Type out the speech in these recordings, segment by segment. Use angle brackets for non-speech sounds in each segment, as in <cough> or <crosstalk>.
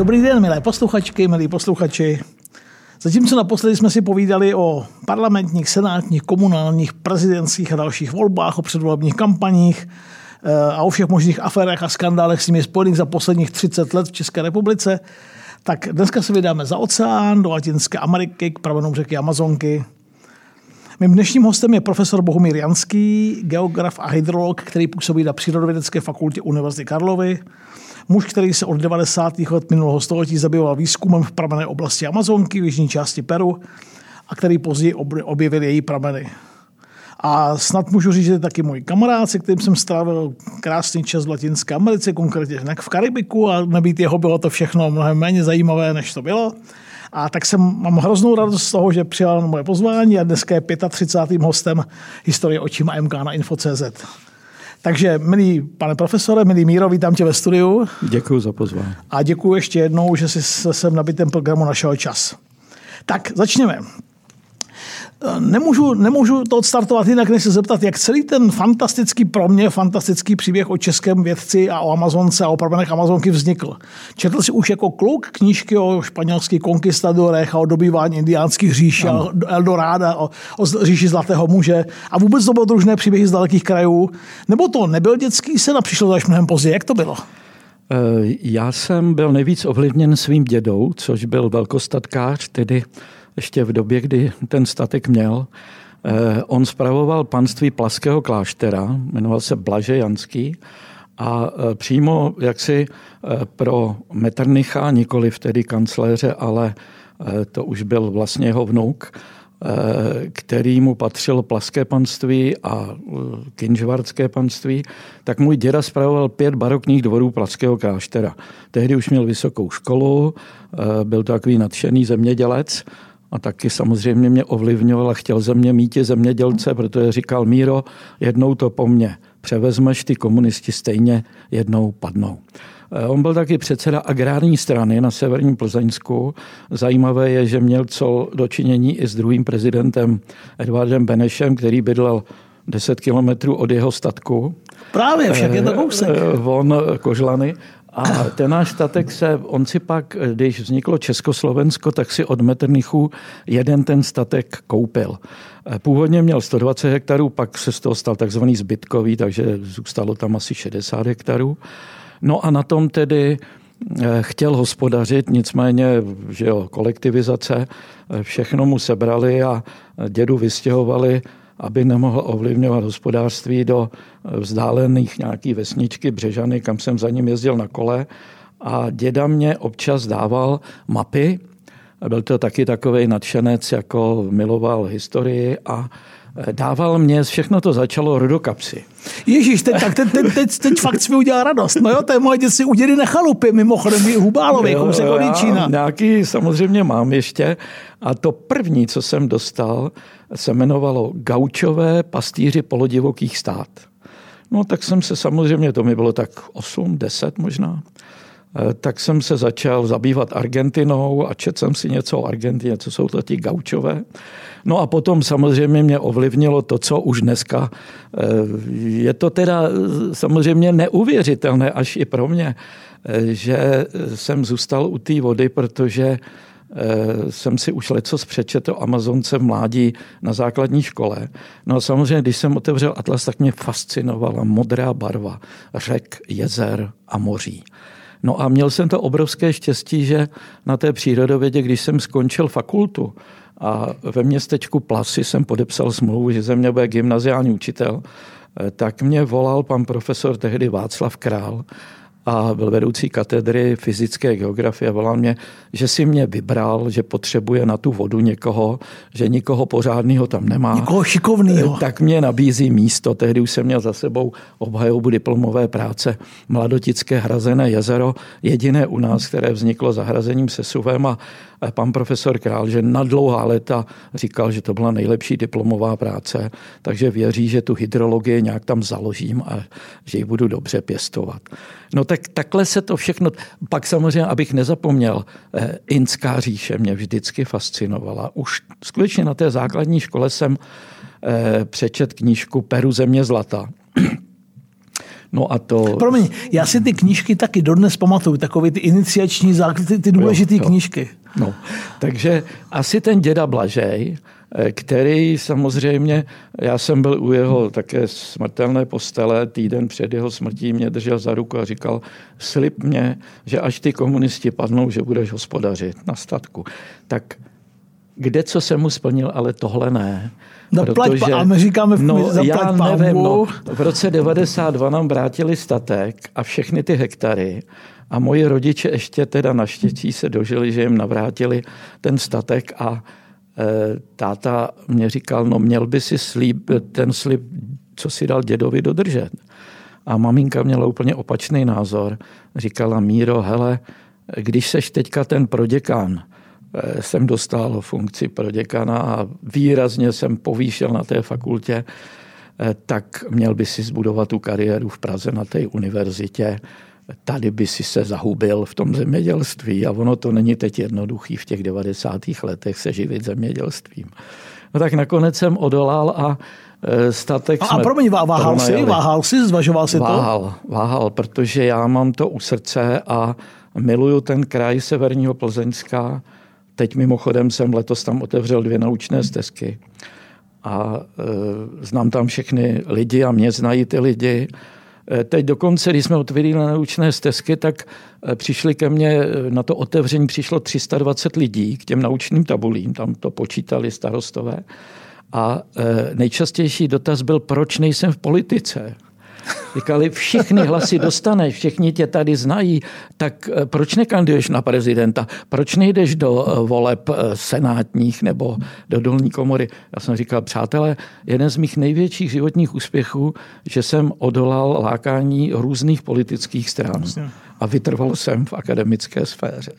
Dobrý den, milé posluchačky, milí posluchači. Zatímco naposledy jsme si povídali o parlamentních, senátních, komunálních, prezidentských a dalších volbách, o předvolebních kampaních eh, a o všech možných aférách a skandálech s nimi spojených za posledních 30 let v České republice, tak dneska se vydáme za oceán do Latinské Ameriky k pramenům řeky Amazonky. Mým dnešním hostem je profesor Bohumír Janský, geograf a hydrolog, který působí na Přírodovědecké fakultě Univerzity Karlovy. Muž, který se od 90. let minulého století zabýval výzkumem v pramené oblasti Amazonky v jižní části Peru a který později objevil její prameny. A snad můžu říct, že je taky můj kamarád, se kterým jsem strávil krásný čas v Latinské Americe, konkrétně v Karibiku a nebýt jeho bylo to všechno mnohem méně zajímavé, než to bylo. A tak jsem, mám hroznou radost z toho, že přijal na moje pozvání a dneska je 35. hostem historie očima MK na Info.cz. Takže, milý pane profesore, milý Míro, vítám tě ve studiu. Děkuji za pozvání. A děkuji ještě jednou, že jsi se sem nabitém programu našel čas. Tak, začněme. Nemůžu, nemůžu to odstartovat jinak, než se zeptat, jak celý ten fantastický, pro mě fantastický příběh o českém vědci a o Amazonce a o pramenech Amazonky vznikl. Četl jsi už jako kluk knížky o španělských konkistadorech a o dobývání indiánských říší, a Eldoráda, o, o říši Zlatého muže a vůbec to bylo družné příběhy z dalekých krajů. Nebo to nebyl dětský sen a přišlo to až mnohem později. Jak to bylo? Eh, já jsem byl nejvíc ovlivněn svým dědou, což byl velkostatkář, tedy ještě v době, kdy ten statek měl. Eh, on spravoval panství Plaského kláštera, jmenoval se Blaže Janský a eh, přímo jaksi eh, pro Metternicha, nikoli vtedy kancléře, ale to už byl vlastně jeho vnuk, který mu patřilo Plaské panství a Kinžvarské panství, tak můj děda spravoval pět barokních dvorů Plaského kláštera. Tehdy už měl vysokou školu, byl to takový nadšený zemědělec a taky samozřejmě mě ovlivňoval a chtěl ze mě mít zemědělce, protože říkal Míro, jednou to po mně převezmeš, ty komunisti stejně jednou padnou. Eh, on byl taky předseda agrární strany na severním Plzeňsku. Zajímavé je, že měl co dočinění i s druhým prezidentem Edvardem Benešem, který bydlel 10 kilometrů od jeho statku. Právě, však je to kousek. Eh, on Kožlany. A ten náš statek se, on si pak, když vzniklo Československo, tak si od Metternichu jeden ten statek koupil. Původně měl 120 hektarů, pak se z toho stal takzvaný zbytkový, takže zůstalo tam asi 60 hektarů. No a na tom tedy eh, chtěl hospodařit, nicméně že jo, kolektivizace, eh, všechno mu sebrali a dědu vystěhovali aby nemohl ovlivňovat hospodářství do vzdálených nějaký vesničky Břežany, kam jsem za ním jezdil na kole. A děda mě občas dával mapy. Byl to taky takový nadšenec, jako miloval historii a dával mě, všechno to začalo rodokapsy. Ježíš, teď, tak teď, teď, teď, teď fakt mi udělal radost. No jo, to je moje dětství u dědy na chalupě, mimochodem v Hubálově, kousek od Nějaký samozřejmě mám ještě. A to první, co jsem dostal, se jmenovalo Gaučové pastýři polodivokých stát. No tak jsem se samozřejmě, to mi bylo tak 8, 10 možná, eh, tak jsem se začal zabývat Argentinou a četl jsem si něco o Argentině, co jsou to ti gaučové. No a potom samozřejmě mě ovlivnilo to, co už dneska. Eh, je to teda eh, samozřejmě neuvěřitelné až i pro mě, že jsem zůstal u té vody, protože Eh, jsem si už leco přečetl Amazonce v mládí na základní škole. No a samozřejmě, když jsem otevřel Atlas, tak mě fascinovala modrá barva řek, jezer a moří. No a měl jsem to obrovské štěstí, že na té přírodovědě, když jsem skončil fakultu a ve městečku Plasy jsem podepsal smlouvu, že ze mě bude gymnaziální učitel, eh, tak mě volal pan profesor tehdy Václav Král a byl vedoucí katedry fyzické geografie. Volal mě, že si mě vybral, že potřebuje na tu vodu někoho, že nikoho pořádného tam nemá. Někoho šikovného. Tak mě nabízí místo. Tehdy už jsem měl za sebou obhajobu diplomové práce Mladotické hrazené jezero, jediné u nás, které vzniklo zahrazením sesuvem a pan profesor Král, že na dlouhá léta říkal, že to byla nejlepší diplomová práce, takže věří, že tu hydrologii nějak tam založím a že ji budu dobře pěstovat. No tak takhle se to všechno, pak samozřejmě, abych nezapomněl, eh, Inská říše mě vždycky fascinovala. Už skutečně na té základní škole jsem eh, přečet knížku Peru země zlata. <clears throat> No a to... Promiň, já si ty knížky taky dodnes pamatuju, takové ty iniciační základy, ty, ty důležité knížky. No, takže asi ten děda Blažej, který samozřejmě, já jsem byl u jeho také smrtelné postele, týden před jeho smrtí mě držel za ruku a říkal, slib mě, že až ty komunisti padnou, že budeš hospodařit na statku. Tak kde co se mu splnil, ale tohle ne. Zaplať, protože, a my říkáme v no, já nevím, no, v roce 92 nám vrátili statek a všechny ty hektary a moji rodiče ještě teda naštěstí se dožili, že jim navrátili ten statek a táta mě říkal, no měl by si slíb, ten slib, co si dal dědovi, dodržet. A maminka měla úplně opačný názor. Říkala, Míro, hele, když seš teďka ten proděkán, Eh, jsem dostal funkci proděkana a výrazně jsem povýšil na té fakultě, eh, tak měl by si zbudovat tu kariéru v Praze na té univerzitě. Tady by si se zahubil v tom zemědělství a ono to není teď jednoduchý v těch 90. letech se živit zemědělstvím. No tak nakonec jsem odolal a eh, statek A, a promiň, váhal jsi, váhal jsi, zvažoval si váhal, to? Váhal, váhal, protože já mám to u srdce a miluju ten kraj severního Plzeňska, Teď mimochodem jsem letos tam otevřel dvě naučné stezky a e, znám tam všechny lidi a mě znají ty lidi. E, teď dokonce, když jsme otevřeli naučné stezky, tak e, přišli ke mně, e, na to otevření přišlo 320 lidí k těm naučným tabulím, tam to počítali starostové. A nejčastější dotaz byl, proč nejsem v politice. Říkali, všechny hlasy dostaneš, všichni tě tady znají, tak eh, proč nekanduješ na prezidenta? Proč nejdeš do eh, voleb eh, senátních nebo do dolní komory? Já jsem říkal, přátelé, jeden z mých největších životních úspěchů, že jsem odolal lákání různých politických stran. A vytrval jsem v akademické sféře.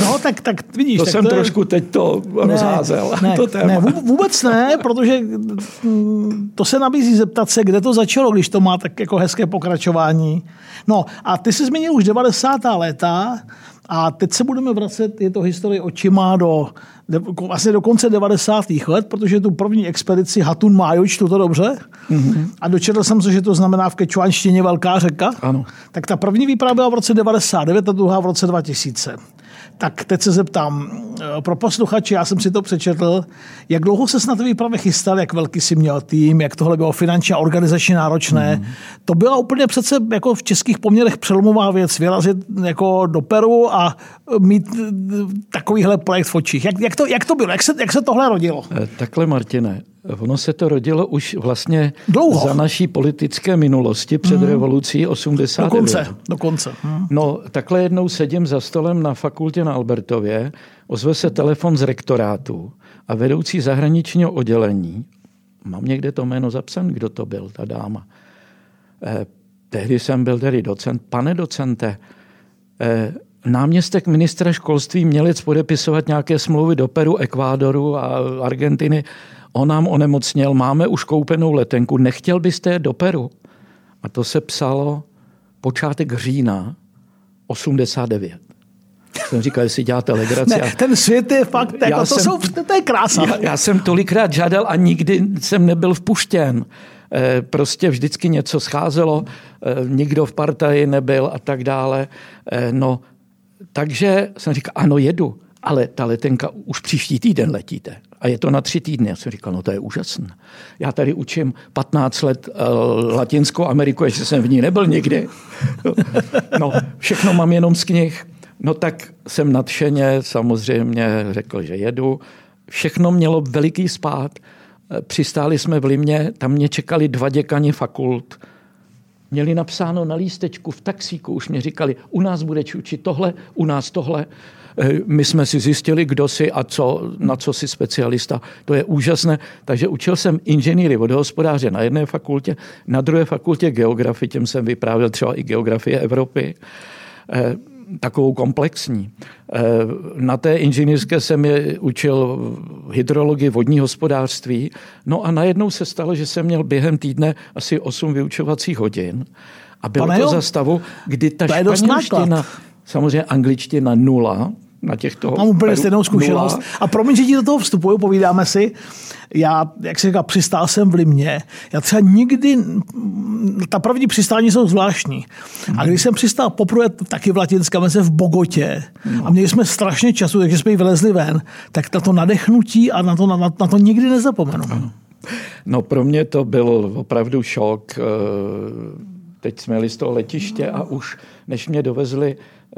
No, tak, tak vidíš. To tak jsem to je... trošku teď to ne, rozházel. Ne, to téma. ne, vůbec ne, protože mm, to se nabízí zeptat se, kde to začalo, když to má tak jako hezké pokračování. No a ty jsi zmínil už 90. léta a teď se budeme vracet, je to historie očima do, vlastně do konce 90. let, protože tu první expedici Hatun Májoč, to dobře? Mm-hmm. A dočetl jsem se, že to znamená v kečuanštině velká řeka. Ano. Tak ta první výprava byla v roce 99 a druhá v roce 2000. Tak teď se zeptám, eh, pro posluchače, já jsem si to přečetl, jak dlouho se na té výpravě chystal, jak velký si měl tým, jak tohle bylo finančně a organizačně náročné. Mm. To byla úplně přece jako v českých poměrech přelomová věc, vyrazit jako do Peru a mít eh, takovýhle projekt v očích. Jak, jak, to, jak to bylo? Jak se, jak se tohle rodilo? Eh, takhle, Martine, Ono se to rodilo už vlastně Dlouho. za naší politické minulosti před hmm. revolucí 89. Dokonce. Dokonce. Hmm. No, takhle jednou sedím za stolem na fakultě na Albertově, ozve se telefon z rektorátu a vedoucí zahraničního oddělení, mám někde to jméno zapsan, kdo to byl, ta dáma. Eh, tehdy jsem byl tedy docent. Pane docente, eh, náměstek ministra školství měl podepisovat nějaké smlouvy do Peru, Ekvádoru a Argentiny on nám onemocněl, máme už koupenou letenku, nechtěl byste do Peru? A to se psalo počátek října 89. Jsem říkal, jestli děláte legraci. Ne, ten svět je fakt, jako, to, jsem, jsou, to je krása. Já, já jsem tolikrát žádal a nikdy jsem nebyl vpuštěn. E, prostě vždycky něco scházelo, e, nikdo v partaji nebyl a tak dále. E, no, takže jsem říkal, ano, jedu, ale ta letenka už příští týden letíte a je to na tři týdny. Já jsem říkal, no to je úžasné. Já tady učím 15 let uh, Latinskou Ameriku, ještě jsem v ní nebyl nikdy. No, všechno mám jenom z knih. No tak jsem nadšeně samozřejmě řekl, že jedu. Všechno mělo veliký spát. Eh, přistáli jsme v Limě, tam mě čekali dva děkani fakult. Měli napsáno na lístečku v taxíku, už mě říkali, u nás bude učit tohle, u nás tohle. Eh, my jsme si zjistili, kdo si a co, na co si specialista. To je úžasné. Takže učil jsem inženýry vodohospodáře na jedné fakultě, na druhé fakultě geografii, těm jsem vyprávěl třeba i geografie Evropy eh, takovou komplexní. Eh, na té inženýrské jsem je učil hydrologii, vodní hospodářství. No a najednou se stalo, že jsem měl během týdne asi 8 vyučovacích hodin. A bylo Pane to jo, za stavu, kdy ta španělština, samozřejmě angličtina nula, na těchto... Mám úplně stejnou zkušenost. Nula. A promiň, že ti do toho vstupuju, povídáme si. Já, jak se říká, přistál jsem v Limě. Já třeba nikdy, ta první přistání jsou zvláštní. A když jsem přistál poprvé taky v Latinské Americe v Bogotě a měli jsme strašně času, takže jsme ji vylezli ven, tak na to nadechnutí a na to, na, na to nikdy nezapomenu. No pro mě to byl opravdu šok. Eh, teď jsme jeli z toho letiště a už než mě dovezli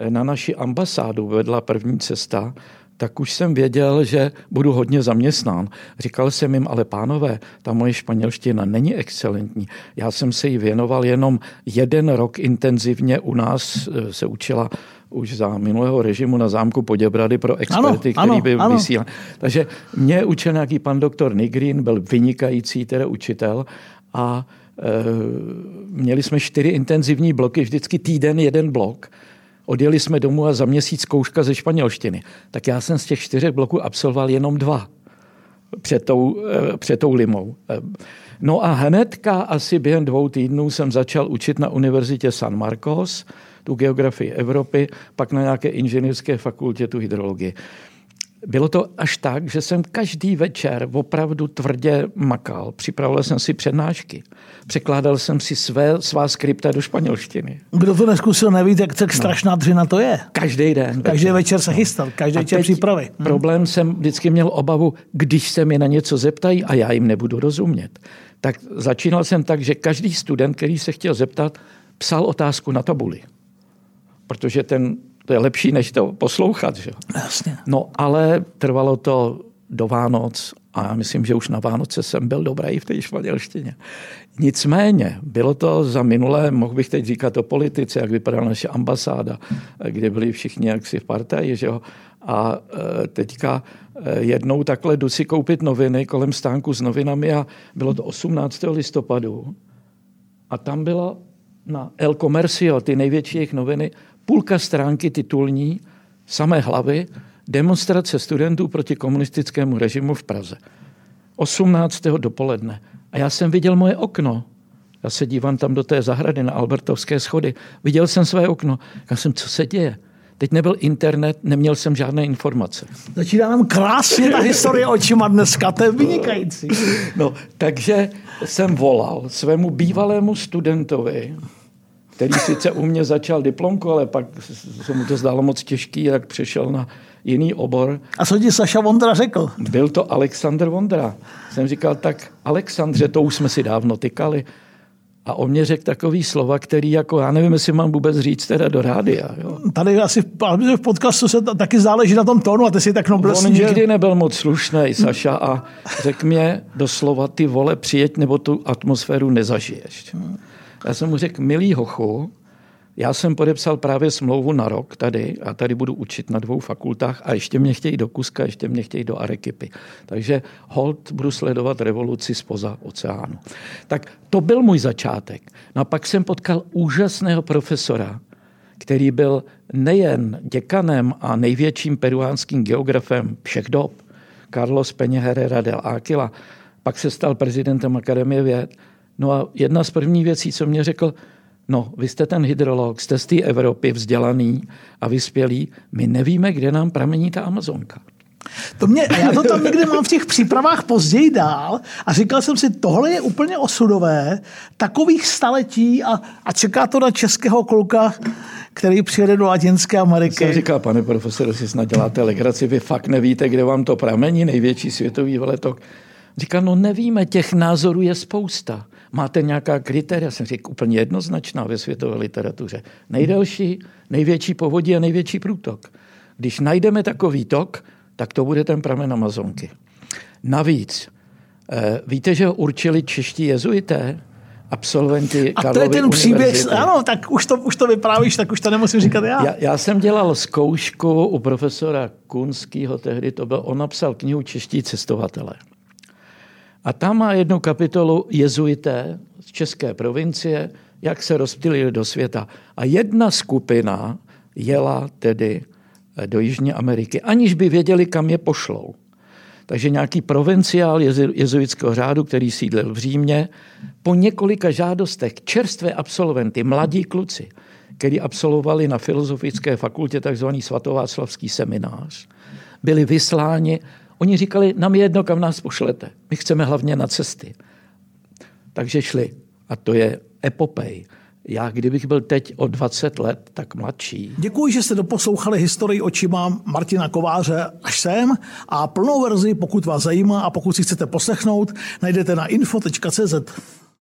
na naši ambasádu, vedla první cesta, tak už jsem věděl, že budu hodně zaměstnán. Říkal jsem jim, ale pánové, ta moje španělština není excelentní. Já jsem se jí věnoval jenom jeden rok intenzivně. U nás eh, se učila už za minulého režimu na zámku Poděbrady pro experty, ano, který by ano. vysílal. Takže mě učil nějaký pan doktor Nigrin, byl vynikající teda učitel a e, měli jsme čtyři intenzivní bloky, vždycky týden jeden blok Odjeli jsme domů a za měsíc zkouška ze španělštiny. Tak já jsem z těch čtyřech bloků absolvoval jenom dva před tou, eh, před tou limou. Eh, no a hnedka asi během dvou týdnů jsem začal učit na univerzitě San Marcos, tu geografii Evropy, pak na nějaké inženýrské fakultě tu hydrologii. Bylo to až tak, že jsem každý večer opravdu tvrdě makal. Připravoval jsem si přednášky. Překládal jsem si své, svá skripta do španělštiny. Kdo to neskusil, neví, jak, tak no. strašná dřina to je. Každý den. Každý večer, večer se chystal, každý večer přípravy. Hm. Problém jsem vždycky měl obavu, když se mi na něco zeptají a já jim nebudu rozumět. Tak začínal jsem tak, že každý student, který se chtěl zeptat, psal otázku na tabuli. Protože ten to je lepší, než to poslouchat. Že? Jasně. No ale trvalo to do Vánoc a já myslím, že už na Vánoce jsem byl dobrý v té španělštině. Nicméně, bylo to za minulé, mohl bych teď říkat o politice, jak vypadala naše ambasáda, kde byli všichni jaksi v partaji, že jo? A e, teďka e, jednou takhle jdu si koupit noviny kolem stánku s novinami a bylo to 18. listopadu a tam bylo na El Comercio, ty největší jejich noviny, půlka stránky titulní, samé hlavy, demonstrace studentů proti komunistickému režimu v Praze. 18. dopoledne. A já jsem viděl moje okno. Já se dívám tam do té zahrady na Albertovské schody. Viděl jsem své okno. Já jsem, co se děje? Teď nebyl internet, neměl jsem žádné informace. Začíná nám krásně ta historie očima dneska, to je vynikající. No, takže jsem volal svému bývalému studentovi, který sice u mě začal diplomku, ale pak se mu to zdálo moc těžký, jak přešel na jiný obor. A co ti Saša Vondra řekl? Byl to Alexander Vondra. Jsem říkal, tak Alexandře, to už jsme si dávno tykali. A on mě řekl takový slova, který jako, já nevím, jestli mám vůbec říct teda do rádia. Jo. Tady asi v podcastu se taky záleží na tom tónu a ty si tak noblesní. On nikdy že... nebyl moc slušný, Saša, a řekl mě doslova, ty vole, přijeď, nebo tu atmosféru nezažiješ. Já jsem mu řekl, milý hochu, já jsem podepsal právě smlouvu na rok tady a tady budu učit na dvou fakultách a ještě mě chtějí do Kuska, ještě mě chtějí do Arekypy. Takže hold budu sledovat revoluci spoza oceánu. Tak to byl můj začátek. No a pak jsem potkal úžasného profesora, který byl nejen děkanem a největším peruánským geografem všech dob, Carlos Peña Herrera del Aquila, pak se stal prezidentem Akademie věd No a jedna z prvních věcí, co mě řekl, no, vy jste ten hydrolog, jste z té Evropy vzdělaný a vyspělý, my nevíme, kde nám pramení ta Amazonka. To mě, já to tam někde mám v těch přípravách později dál a říkal jsem si, tohle je úplně osudové, takových staletí a, a čeká to na českého kluka, který přijede do Latinské Ameriky. Jsem říkal, pane profesor, si snad děláte legraci, vy fakt nevíte, kde vám to pramení, největší světový veletok. Říkal, no nevíme, těch názorů je spousta. Máte nějaká kritéria? Jsem řekl úplně jednoznačná ve světové literatuře. Nejdelší, největší povodí a největší průtok. Když najdeme takový tok, tak to bude ten pramen Amazonky. Navíc, eh, víte, že ho určili čeští jezuité? absolventi A to je ten příběh, ano, tak už to, už to vyprávíš, tak už to nemusím říkat já. já. Já jsem dělal zkoušku u profesora Kunského, tehdy to byl, on napsal knihu Čeští cestovatelé. A tam má jednu kapitolu jezuité z české provincie, jak se rozptýlili do světa. A jedna skupina jela tedy eh, do Jižní Ameriky, aniž by věděli, kam je pošlou. Takže nějaký provinciál jezuitského řádu, který sídlil v Římě, po několika žádostech čerstvé absolventy, mladí kluci, který absolvovali na Filozofické fakultě takzvaný svatováclavský seminář, byli vysláni. Oni říkali, nám je jedno, kam nás pošlete. My chceme hlavně na cesty. Takže šli. A to je epopej. Já, kdybych byl teď o 20 let tak mladší. Děkuji, že jste doposlouchali historii očima Martina Kováře až sem a plnou verzi, pokud vás zajímá a pokud si chcete poslechnout, najdete na info.cz.